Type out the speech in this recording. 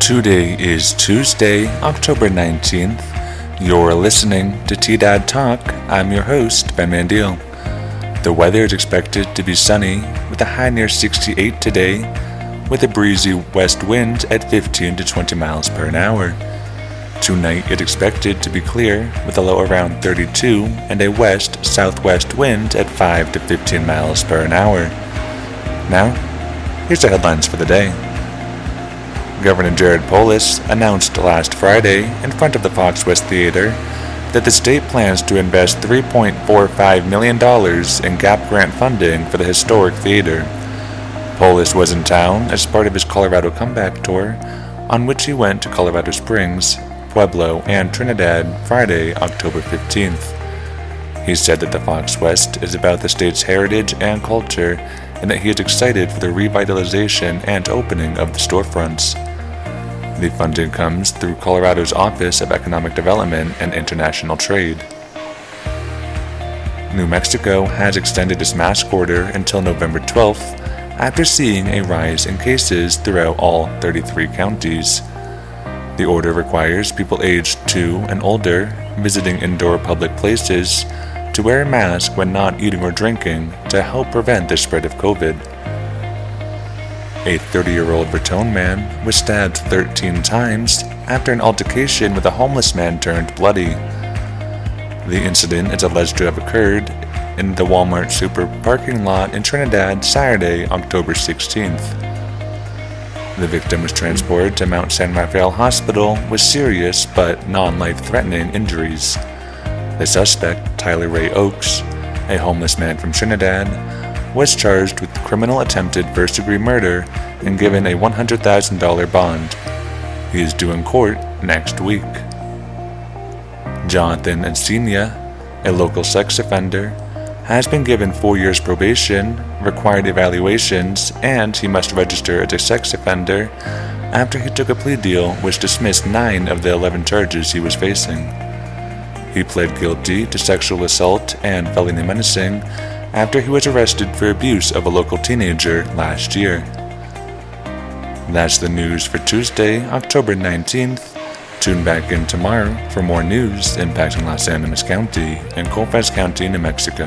Today is Tuesday, October 19th. You're listening to T Dad Talk. I'm your host, Ben Mandiel. The weather is expected to be sunny with a high near 68 today, with a breezy west wind at 15 to 20 miles per hour. Tonight it's expected to be clear with a low around 32 and a west southwest wind at 5 to 15 miles per hour. Now, here's the headlines for the day. Governor Jared Polis announced last Friday in front of the Fox West Theater that the state plans to invest $3.45 million in GAP grant funding for the historic theater. Polis was in town as part of his Colorado comeback tour, on which he went to Colorado Springs, Pueblo, and Trinidad Friday, October 15th. He said that the Fox West is about the state's heritage and culture and that he is excited for the revitalization and opening of the storefronts. The funding comes through Colorado's Office of Economic Development and International Trade. New Mexico has extended its mask order until November 12th after seeing a rise in cases throughout all 33 counties. The order requires people aged 2 and older visiting indoor public places to wear a mask when not eating or drinking to help prevent the spread of COVID. A 30 year old Raton man was stabbed 13 times after an altercation with a homeless man turned bloody. The incident is alleged to have occurred in the Walmart Super parking lot in Trinidad Saturday, October 16th. The victim was transported to Mount San Rafael Hospital with serious but non life threatening injuries. The suspect, Tyler Ray Oakes, a homeless man from Trinidad, was charged with criminal attempted first degree murder and given a $100,000 bond. He is due in court next week. Jonathan Encina, a local sex offender, has been given four years probation, required evaluations, and he must register as a sex offender after he took a plea deal which dismissed nine of the 11 charges he was facing. He pled guilty to sexual assault and felony menacing after he was arrested for abuse of a local teenager last year. That's the news for Tuesday, October 19th. Tune back in tomorrow for more news impacting Las Animas County and Colfax County, New Mexico.